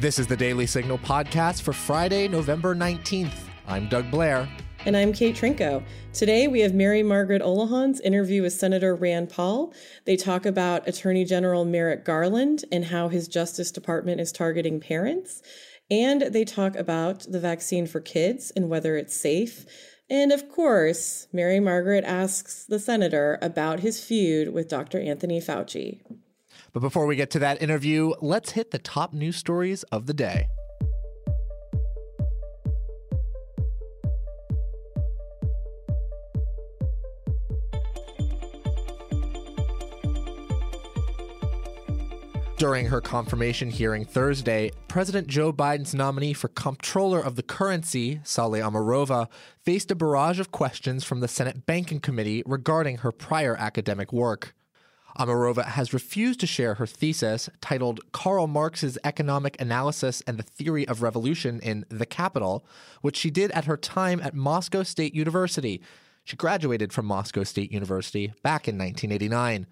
This is the Daily Signal podcast for Friday, November 19th. I'm Doug Blair. And I'm Kate Trinko. Today we have Mary Margaret Olohan's interview with Senator Rand Paul. They talk about Attorney General Merrick Garland and how his Justice Department is targeting parents. And they talk about the vaccine for kids and whether it's safe. And of course, Mary Margaret asks the senator about his feud with Dr. Anthony Fauci. But before we get to that interview, let's hit the top news stories of the day. During her confirmation hearing Thursday, President Joe Biden's nominee for comptroller of the currency, Saule Omarova, faced a barrage of questions from the Senate Banking Committee regarding her prior academic work. Omarova has refused to share her thesis titled Karl Marx's Economic Analysis and the Theory of Revolution in The Capital, which she did at her time at Moscow State University. She graduated from Moscow State University back in 1989.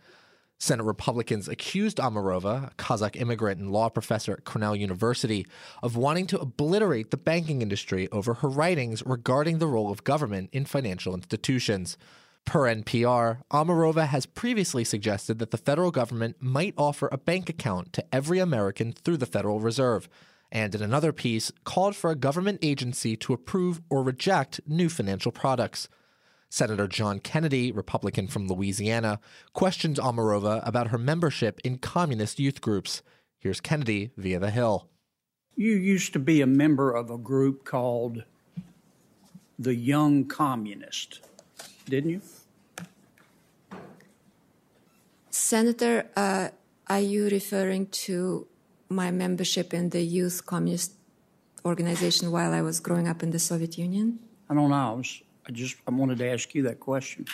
Senate Republicans accused Omarova, a Kazakh immigrant and law professor at Cornell University, of wanting to obliterate the banking industry over her writings regarding the role of government in financial institutions. Per NPR, Omarova has previously suggested that the federal government might offer a bank account to every American through the Federal Reserve, and in another piece, called for a government agency to approve or reject new financial products. Senator John Kennedy, Republican from Louisiana, questioned Omarova about her membership in communist youth groups. Here's Kennedy via The Hill. You used to be a member of a group called the Young Communist, didn't you? Senator, uh, are you referring to my membership in the Youth Communist Organization while I was growing up in the Soviet Union? I don't know. I was I just I wanted to ask you that question.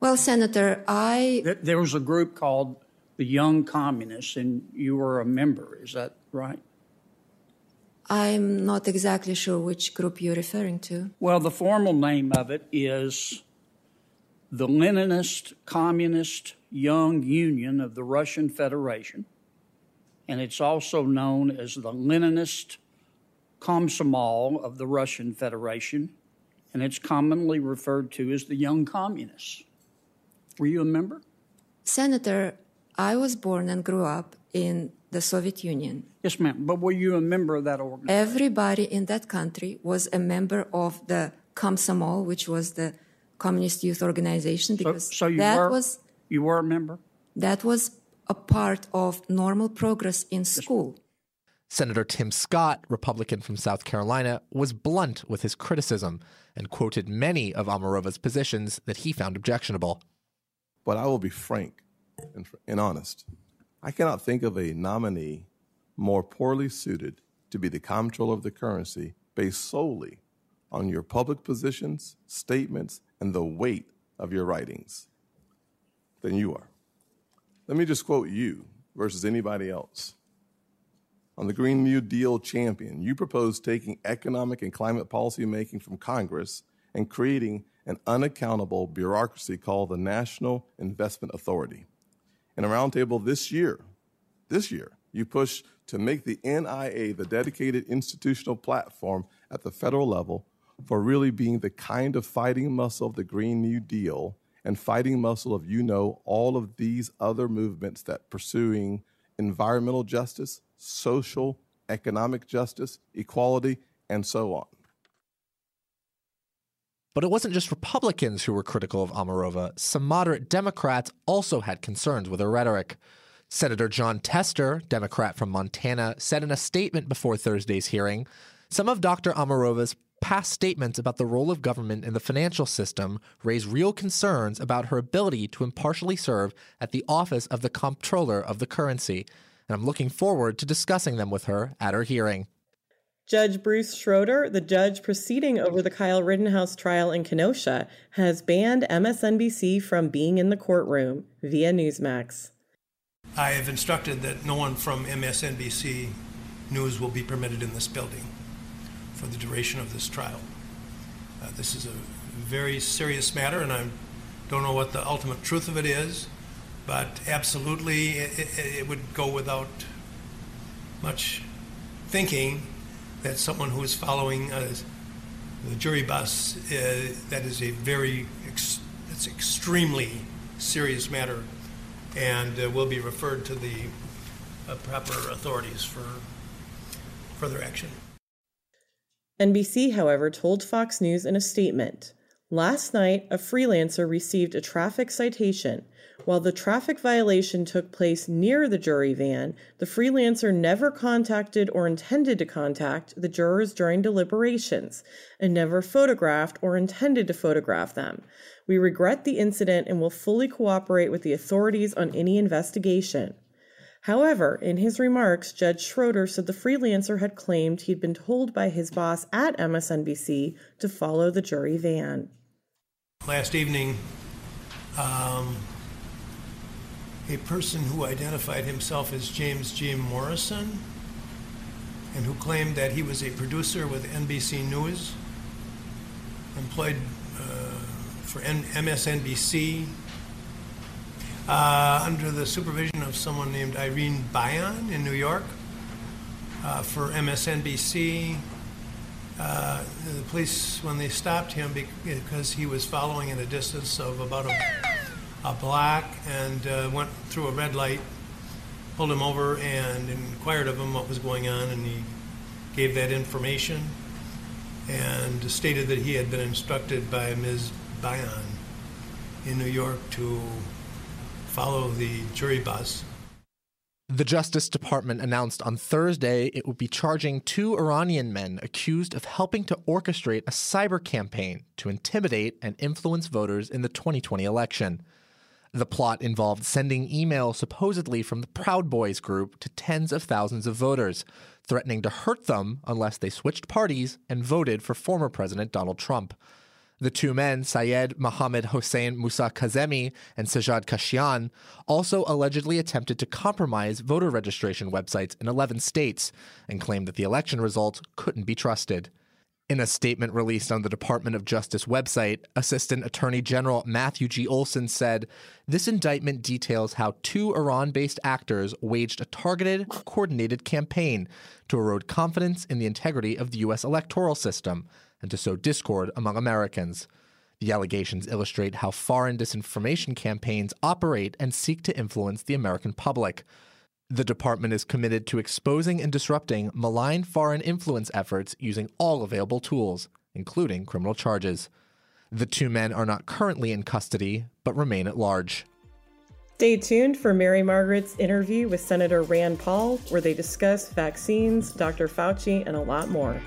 Well, Senator, I there, there was a group called the Young Communists, and you were a member. Is that right? I'm not exactly sure which group you're referring to. Well, the formal name of it is the Leninist Communist Young Union of the Russian Federation, and it's also known as the Leninist Komsomol of the Russian Federation, and it's commonly referred to as the Young Communists. Were you a member? Senator, I was born and grew up in the Soviet Union. Yes, ma'am. But were you a member of that organization? Everybody in that country was a member of the Komsomol, which was the Communist Youth Organization, because so, so you that were, was you were a member. That was a part of normal progress in school. Senator Tim Scott, Republican from South Carolina, was blunt with his criticism and quoted many of Omarova's positions that he found objectionable. But I will be frank and, and honest. I cannot think of a nominee more poorly suited to be the comptroller of the currency based solely on your public positions, statements, and the weight of your writings than you are. Let me just quote you versus anybody else. On the Green New Deal champion, you propose taking economic and climate policy making from Congress and creating an unaccountable bureaucracy called the National Investment Authority. In a roundtable this year, this year, you push to make the NIA the dedicated institutional platform at the federal level for really being the kind of fighting muscle of the Green New Deal and fighting muscle of, you know, all of these other movements that pursuing environmental justice, social, economic justice, equality, and so on. But it wasn't just Republicans who were critical of Omarova. Some moderate Democrats also had concerns with her rhetoric. Senator Jon Tester, Democrat from Montana, said in a statement before Thursday's hearing some of Dr. Omarova's past statements about the role of government in the financial system raise real concerns about her ability to impartially serve at the office of the comptroller of the currency and I'm looking forward to discussing them with her at her hearing. Judge Bruce Schroeder, the judge proceeding over the Kyle Rittenhouse trial in Kenosha, has banned MSNBC from being in the courtroom via Newsmax. I have instructed that no one from MSNBC News will be permitted in this building for the duration of this trial. Uh, this is a very serious matter, and I don't know what the ultimate truth of it is. But absolutely, it, it, it would go without much thinking that someone who is following a, the jury bus, uh, that is a very, ex- it's extremely serious matter and uh, will be referred to the uh, proper authorities for further action. NBC, however, told Fox News in a statement Last night, a freelancer received a traffic citation. While the traffic violation took place near the jury van, the freelancer never contacted or intended to contact the jurors during deliberations and never photographed or intended to photograph them. We regret the incident and will fully cooperate with the authorities on any investigation. However, in his remarks, Judge Schroeder said the freelancer had claimed he'd been told by his boss at MSNBC to follow the jury van. Last evening, um, a person who identified himself as James G. Morrison and who claimed that he was a producer with NBC News, employed for MSNBC uh, under the supervision of someone named Irene Bayan in New York uh, for MSNBC. Uh, the police, when they stopped him because he was following at a distance of about a, a block and uh, went through a red light, pulled him over and inquired of him what was going on, and he gave that information and stated that he had been instructed by Ms. Bayan in New York to follow the jury bus. The Justice Department announced on Thursday it would be charging two Iranian men accused of helping to orchestrate a cyber campaign to intimidate and influence voters in the 2020 election. The plot involved sending emails supposedly from the Proud Boys group to tens of thousands of voters, threatening to hurt them unless they switched parties and voted for former President Donald Trump. The two men, Syed Mohammed Hossein Musa Kazemi and Sajjad Kashian, also allegedly attempted to compromise voter registration websites in 11 states and claimed that the election results couldn't be trusted. In a statement released on the Department of Justice website, Assistant Attorney General Matthew G. Olsen said this indictment details how two Iran based actors waged a targeted, coordinated campaign to erode confidence in the integrity of the U.S. electoral system and to sow discord among Americans. The allegations illustrate how foreign disinformation campaigns operate and seek to influence the American public. The department is committed to exposing and disrupting malign foreign influence efforts using all available tools, including criminal charges. The two men are not currently in custody, but remain at large. Stay tuned for Mary Margaret's interview with Senator Rand Paul, where they discuss vaccines, Dr. Fauci, and a lot more.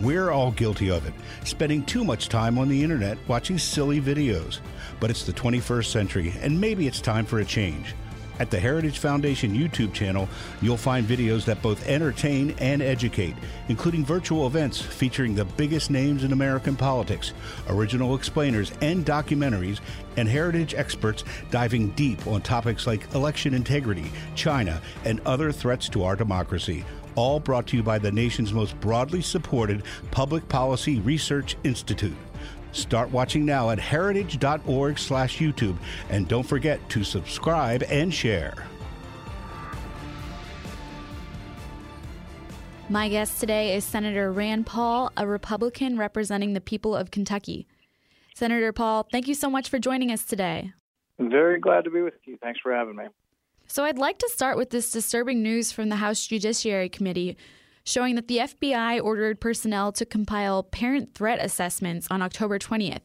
We're all guilty of it, spending too much time on the internet watching silly videos. But it's the 21st century, and maybe it's time for a change. At the Heritage Foundation YouTube channel, you'll find videos that both entertain and educate, including virtual events featuring the biggest names in American politics, original explainers and documentaries, and heritage experts diving deep on topics like election integrity, China, and other threats to our democracy all brought to you by the nation's most broadly supported public policy research institute. Start watching now at heritage.org/youtube and don't forget to subscribe and share. My guest today is Senator Rand Paul, a Republican representing the people of Kentucky. Senator Paul, thank you so much for joining us today. I'm very glad to be with you. Thanks for having me. So I'd like to start with this disturbing news from the House Judiciary Committee showing that the FBI ordered personnel to compile parent threat assessments on October 20th.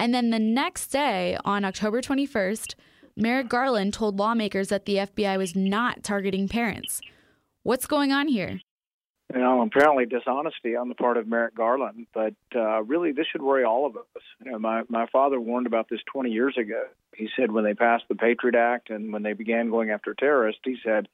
And then the next day, on October 21st, Merrick Garland told lawmakers that the FBI was not targeting parents. What's going on here? You know, apparently dishonesty on the part of Merrick Garland, but uh, really this should worry all of us. You know, my my father warned about this 20 years ago. He said when they passed the Patriot Act and when they began going after terrorists, he said,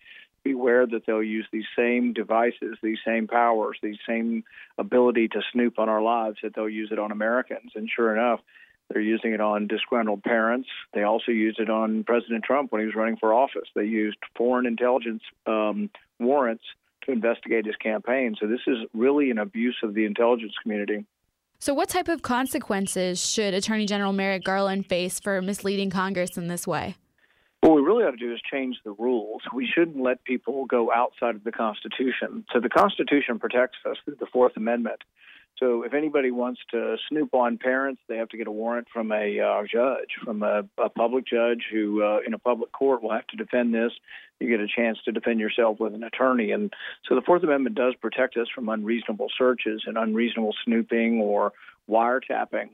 beware that they'll use these same devices, these same powers, these same ability to snoop on our lives, that they'll use it on Americans. And sure enough, they're using it on disgruntled parents. They also used it on President Trump when he was running for office. They used foreign intelligence um, warrants to investigate his campaign. So this is really an abuse of the intelligence community. So, what type of consequences should Attorney General Merrick Garland face for misleading Congress in this way? What we really ought to do is change the rules. We shouldn't let people go outside of the Constitution. So the Constitution protects us through the Fourth Amendment. So if anybody wants to snoop on parents, they have to get a warrant from a uh, judge, from a, a public judge who, uh, in a public court, will have to defend this. You get a chance to defend yourself with an attorney, and so the Fourth Amendment does protect us from unreasonable searches and unreasonable snooping or wiretapping.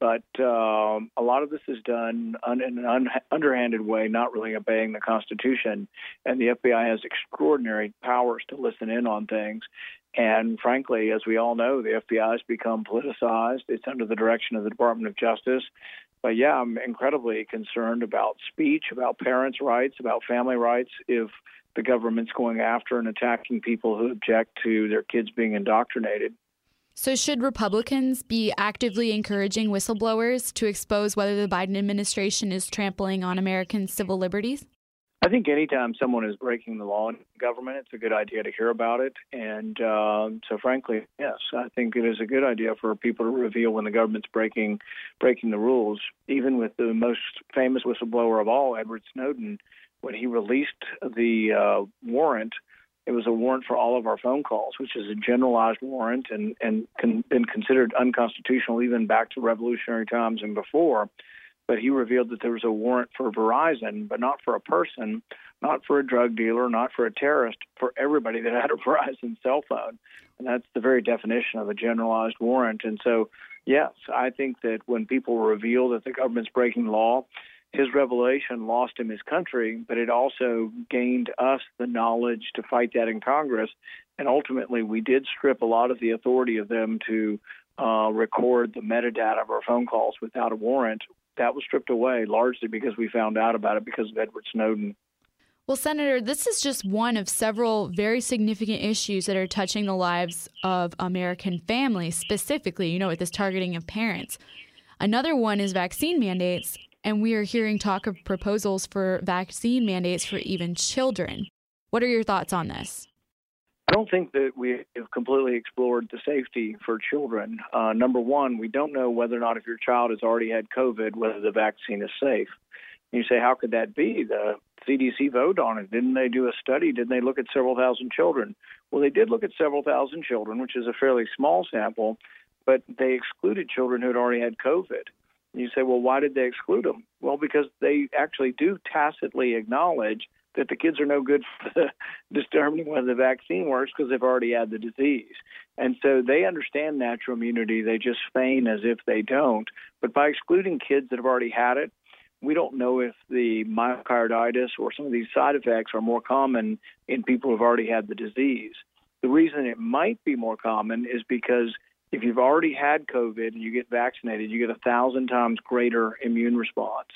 But um, a lot of this is done un- in an un- underhanded way, not really obeying the Constitution. And the FBI has extraordinary powers to listen in on things. And frankly, as we all know, the FBI has become politicized. It's under the direction of the Department of Justice. But yeah, I'm incredibly concerned about speech, about parents' rights, about family rights. If the government's going after and attacking people who object to their kids being indoctrinated. So, should Republicans be actively encouraging whistleblowers to expose whether the Biden administration is trampling on American civil liberties? I think anytime someone is breaking the law in government, it's a good idea to hear about it. And uh, so, frankly, yes, I think it is a good idea for people to reveal when the government's breaking breaking the rules. Even with the most famous whistleblower of all, Edward Snowden, when he released the uh, warrant, it was a warrant for all of our phone calls, which is a generalized warrant and and con- been considered unconstitutional even back to revolutionary times and before but he revealed that there was a warrant for Verizon, but not for a person, not for a drug dealer, not for a terrorist, for everybody that had a Verizon cell phone. And that's the very definition of a generalized warrant. And so, yes, I think that when people reveal that the government's breaking law, his revelation lost him his country, but it also gained us the knowledge to fight that in Congress. And ultimately, we did strip a lot of the authority of them to uh, record the metadata of our phone calls without a warrant, that was stripped away largely because we found out about it because of Edward Snowden. Well, Senator, this is just one of several very significant issues that are touching the lives of American families, specifically, you know, with this targeting of parents. Another one is vaccine mandates, and we are hearing talk of proposals for vaccine mandates for even children. What are your thoughts on this? I don't think that we have completely explored the safety for children. Uh, number one, we don't know whether or not if your child has already had COVID, whether the vaccine is safe. And you say, how could that be? The CDC voted on it. Didn't they do a study? Didn't they look at several thousand children? Well, they did look at several thousand children, which is a fairly small sample, but they excluded children who had already had COVID. You say, well, why did they exclude them? Well, because they actually do tacitly acknowledge that the kids are no good for determining whether the vaccine works because they've already had the disease. And so they understand natural immunity. They just feign as if they don't. But by excluding kids that have already had it, we don't know if the myocarditis or some of these side effects are more common in people who've already had the disease. The reason it might be more common is because if you've already had COVID and you get vaccinated, you get a thousand times greater immune response.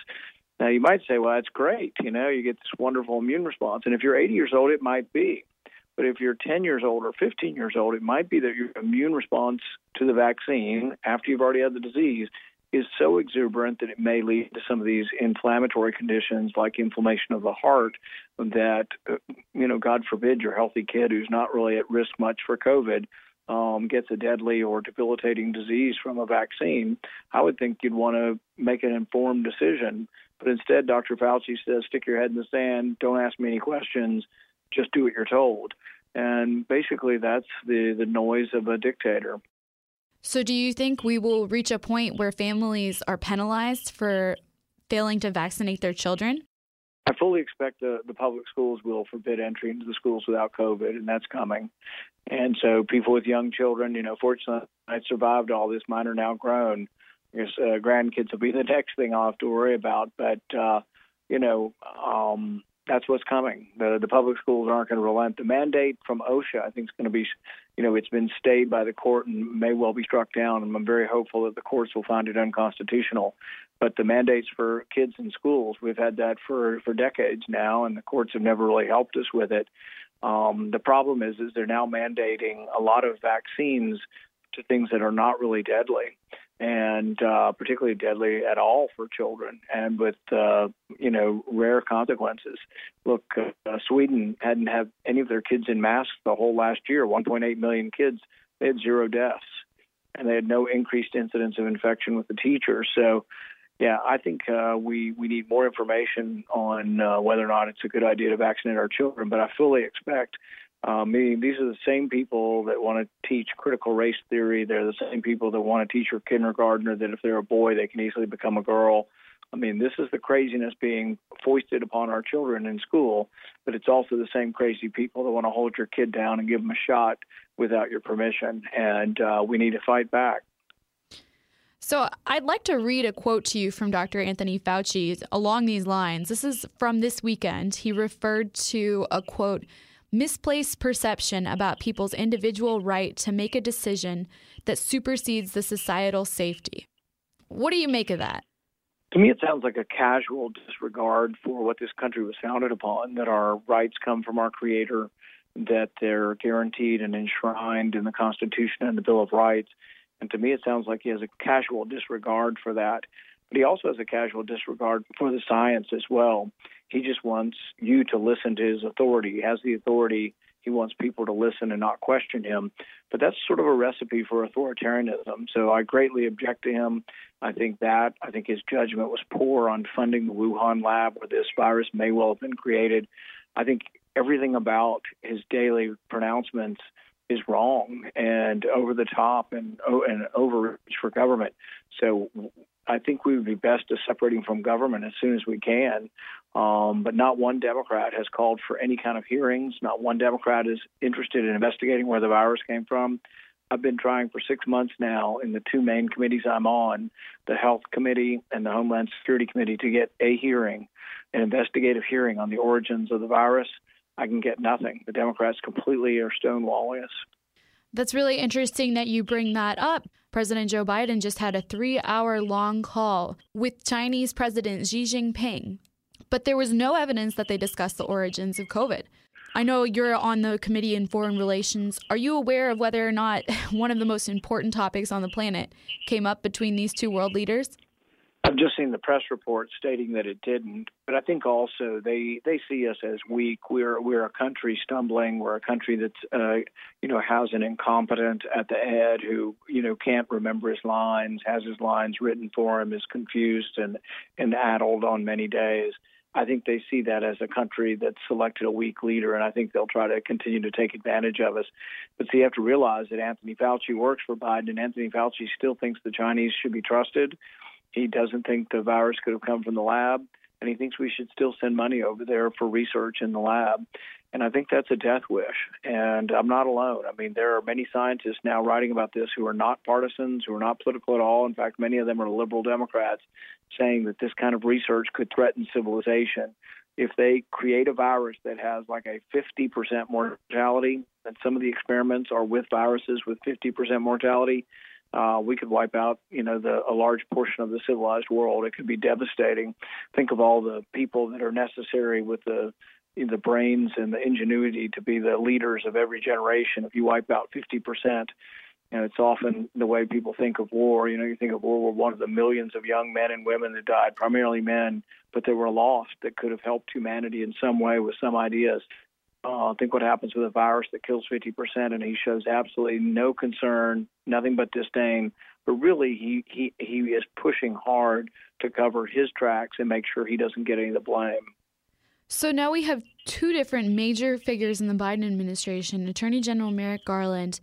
Now, you might say, well, that's great. You know, you get this wonderful immune response. And if you're 80 years old, it might be. But if you're 10 years old or 15 years old, it might be that your immune response to the vaccine after you've already had the disease is so exuberant that it may lead to some of these inflammatory conditions like inflammation of the heart that, uh, you know, God forbid your healthy kid who's not really at risk much for COVID um, gets a deadly or debilitating disease from a vaccine. I would think you'd want to make an informed decision but instead, Dr. Fauci says, stick your head in the sand, don't ask me any questions, just do what you're told. And basically, that's the, the noise of a dictator. So, do you think we will reach a point where families are penalized for failing to vaccinate their children? I fully expect the, the public schools will forbid entry into the schools without COVID, and that's coming. And so, people with young children, you know, fortunately, I survived all this. Mine are now grown. I guess uh, grandkids will be the next thing I'll have to worry about. But uh, you know, um, that's what's coming. The the public schools aren't going to relent. The mandate from OSHA, I think, is going to be, you know, it's been stayed by the court and may well be struck down. And I'm very hopeful that the courts will find it unconstitutional. But the mandates for kids in schools, we've had that for for decades now, and the courts have never really helped us with it. Um, the problem is, is they're now mandating a lot of vaccines to things that are not really deadly and uh, particularly deadly at all for children, and with uh, you know rare consequences. Look, uh, Sweden hadn't had any of their kids in masks the whole last year. 1.8 million kids. They had zero deaths, and they had no increased incidence of infection with the teachers. So, yeah, I think uh, we we need more information on uh, whether or not it's a good idea to vaccinate our children. But I fully expect. Uh, meaning these are the same people that want to teach critical race theory. They're the same people that want to teach your kindergartner that if they're a boy, they can easily become a girl. I mean, this is the craziness being foisted upon our children in school, but it's also the same crazy people that want to hold your kid down and give them a shot without your permission. And uh, we need to fight back. So, I'd like to read a quote to you from Dr. Anthony Fauci along these lines. This is from this weekend. He referred to a quote, misplaced perception about people's individual right to make a decision that supersedes the societal safety. What do you make of that? To me, it sounds like a casual disregard for what this country was founded upon that our rights come from our Creator, that they're guaranteed and enshrined in the Constitution and the Bill of Rights and to me, it sounds like he has a casual disregard for that. But he also has a casual disregard for the science as well. He just wants you to listen to his authority. He has the authority. He wants people to listen and not question him. But that's sort of a recipe for authoritarianism. So I greatly object to him. I think that. I think his judgment was poor on funding the Wuhan lab where this virus may well have been created. I think everything about his daily pronouncements is wrong and over the top and and overreach for government. So I think we would be best to separating from government as soon as we can. Um, but not one Democrat has called for any kind of hearings. Not one Democrat is interested in investigating where the virus came from. I've been trying for six months now in the two main committees I'm on, the Health Committee and the Homeland Security Committee, to get a hearing, an investigative hearing on the origins of the virus. I can get nothing. The Democrats completely are stonewalling us. That's really interesting that you bring that up. President Joe Biden just had a three hour long call with Chinese President Xi Jinping, but there was no evidence that they discussed the origins of COVID. I know you're on the Committee in Foreign Relations. Are you aware of whether or not one of the most important topics on the planet came up between these two world leaders? I've just seen the press report stating that it didn't, but I think also they they see us as weak. We're we're a country stumbling. We're a country that's uh, you know has an incompetent at the head who you know can't remember his lines, has his lines written for him, is confused and and addled on many days. I think they see that as a country that's selected a weak leader, and I think they'll try to continue to take advantage of us. But see, you have to realize that Anthony Fauci works for Biden, and Anthony Fauci still thinks the Chinese should be trusted. He doesn't think the virus could have come from the lab, and he thinks we should still send money over there for research in the lab. And I think that's a death wish. And I'm not alone. I mean, there are many scientists now writing about this who are not partisans, who are not political at all. In fact, many of them are liberal Democrats saying that this kind of research could threaten civilization. If they create a virus that has like a 50% mortality, and some of the experiments are with viruses with 50% mortality, uh, we could wipe out, you know, the, a large portion of the civilized world. It could be devastating. Think of all the people that are necessary with the the brains and the ingenuity to be the leaders of every generation. If you wipe out 50 percent, you know, it's often the way people think of war. You know, you think of World War One, of the millions of young men and women that died, primarily men, but they were lost that could have helped humanity in some way with some ideas. Uh, I think what happens with a virus that kills 50%, and he shows absolutely no concern, nothing but disdain. But really, he, he, he is pushing hard to cover his tracks and make sure he doesn't get any of the blame. So now we have two different major figures in the Biden administration Attorney General Merrick Garland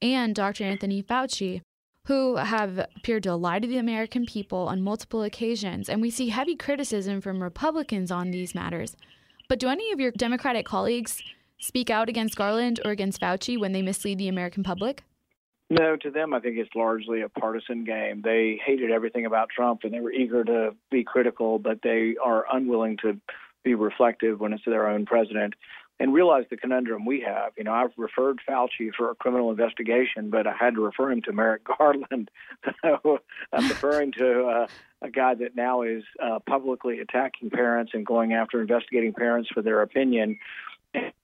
and Dr. Anthony Fauci, who have appeared to lie to the American people on multiple occasions. And we see heavy criticism from Republicans on these matters. But do any of your Democratic colleagues speak out against Garland or against Fauci when they mislead the American public? No, to them, I think it's largely a partisan game. They hated everything about Trump and they were eager to be critical, but they are unwilling to be reflective when it's their own president and realize the conundrum we have. You know, I've referred Fauci for a criminal investigation, but I had to refer him to Merrick Garland. so I'm referring to uh, a guy that now is uh, publicly attacking parents and going after investigating parents for their opinion.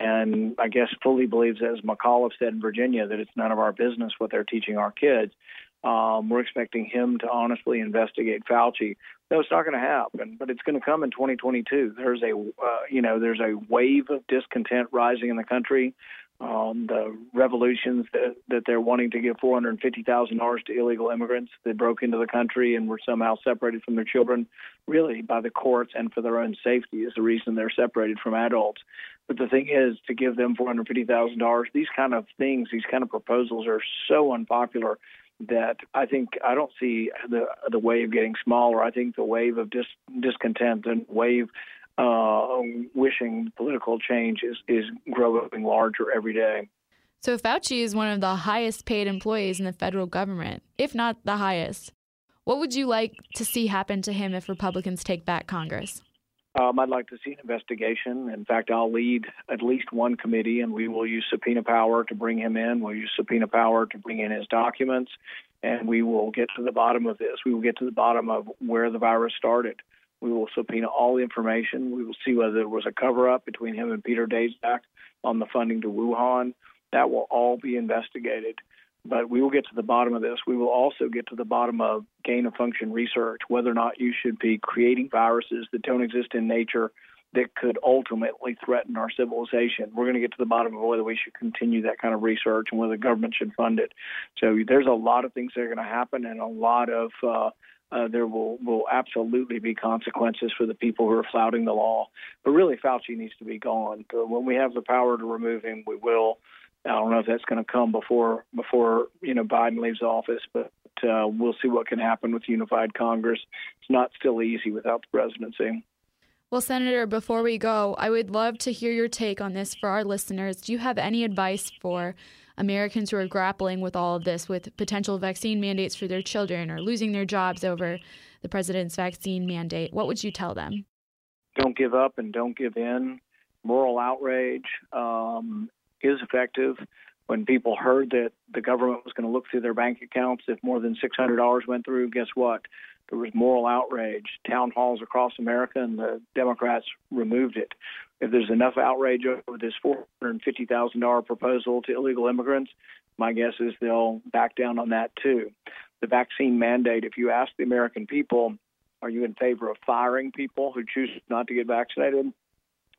And I guess fully believes, as McAuliffe said in Virginia, that it's none of our business what they're teaching our kids. Um, we're expecting him to honestly investigate Fauci. No, it's not going to happen, but it's going to come in 2022. There's a, uh, you know, there's a wave of discontent rising in the country. um, the revolutions that, that they're wanting to give $450,000 to illegal immigrants that broke into the country and were somehow separated from their children, really by the courts and for their own safety is the reason they're separated from adults. But the thing is, to give them $450,000, these kind of things, these kind of proposals are so unpopular that I think I don't see the the wave getting smaller. I think the wave of dis, discontent and wave uh, wishing political change is, is growing larger every day. So Fauci is one of the highest paid employees in the federal government, if not the highest. What would you like to see happen to him if Republicans take back Congress? Um, I'd like to see an investigation. In fact, I'll lead at least one committee, and we will use subpoena power to bring him in. We'll use subpoena power to bring in his documents, and we will get to the bottom of this. We will get to the bottom of where the virus started. We will subpoena all the information. We will see whether there was a cover up between him and Peter Daszak on the funding to Wuhan. That will all be investigated. But we will get to the bottom of this. We will also get to the bottom of gain of function research, whether or not you should be creating viruses that don't exist in nature that could ultimately threaten our civilization. We're going to get to the bottom of whether we should continue that kind of research and whether the government should fund it. So there's a lot of things that are going to happen and a lot of uh, uh, there will will absolutely be consequences for the people who are flouting the law. But really, Fauci needs to be gone. When we have the power to remove him, we will. I don't know if that's going to come before before you know Biden leaves office, but uh, we'll see what can happen with unified Congress. It's not still easy without the presidency. Well, Senator, before we go, I would love to hear your take on this for our listeners. Do you have any advice for Americans who are grappling with all of this, with potential vaccine mandates for their children or losing their jobs over the president's vaccine mandate, what would you tell them? Don't give up and don't give in. Moral outrage um, is effective. When people heard that the government was going to look through their bank accounts if more than $600 went through, guess what? There was moral outrage, town halls across America, and the Democrats removed it if there's enough outrage over this $450,000 proposal to illegal immigrants, my guess is they'll back down on that too. The vaccine mandate, if you ask the American people, are you in favor of firing people who choose not to get vaccinated?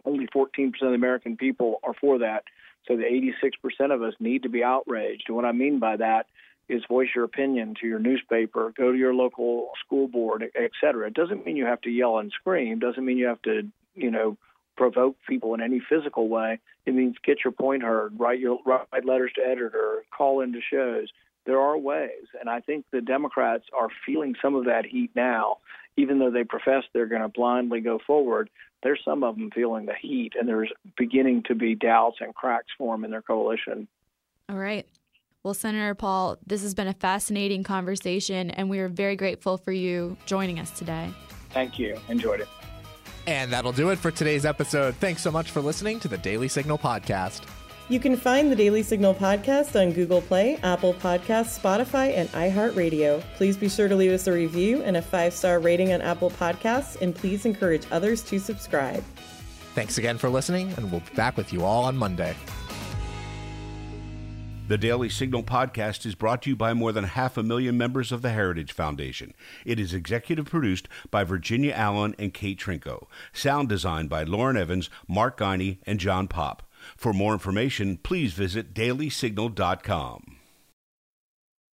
Only 14% of the American people are for that. So the 86% of us need to be outraged. And what I mean by that is voice your opinion to your newspaper, go to your local school board, et cetera. It doesn't mean you have to yell and scream. Doesn't mean you have to, you know, provoke people in any physical way. It means get your point heard, write your write letters to editor, call into shows. There are ways, and I think the Democrats are feeling some of that heat now. Even though they profess they're going to blindly go forward, there's some of them feeling the heat, and there's beginning to be doubts and cracks form in their coalition. All right. Well, Senator Paul, this has been a fascinating conversation, and we are very grateful for you joining us today. Thank you. Enjoyed it. And that'll do it for today's episode. Thanks so much for listening to the Daily Signal podcast. You can find the Daily Signal podcast on Google Play, Apple Podcasts, Spotify, and iHeartRadio. Please be sure to leave us a review and a five star rating on Apple Podcasts, and please encourage others to subscribe. Thanks again for listening, and we'll be back with you all on Monday. The Daily Signal podcast is brought to you by more than half a million members of the Heritage Foundation. It is executive produced by Virginia Allen and Kate Trinko. Sound designed by Lauren Evans, Mark Guiney, and John Pop. For more information, please visit dailysignal.com.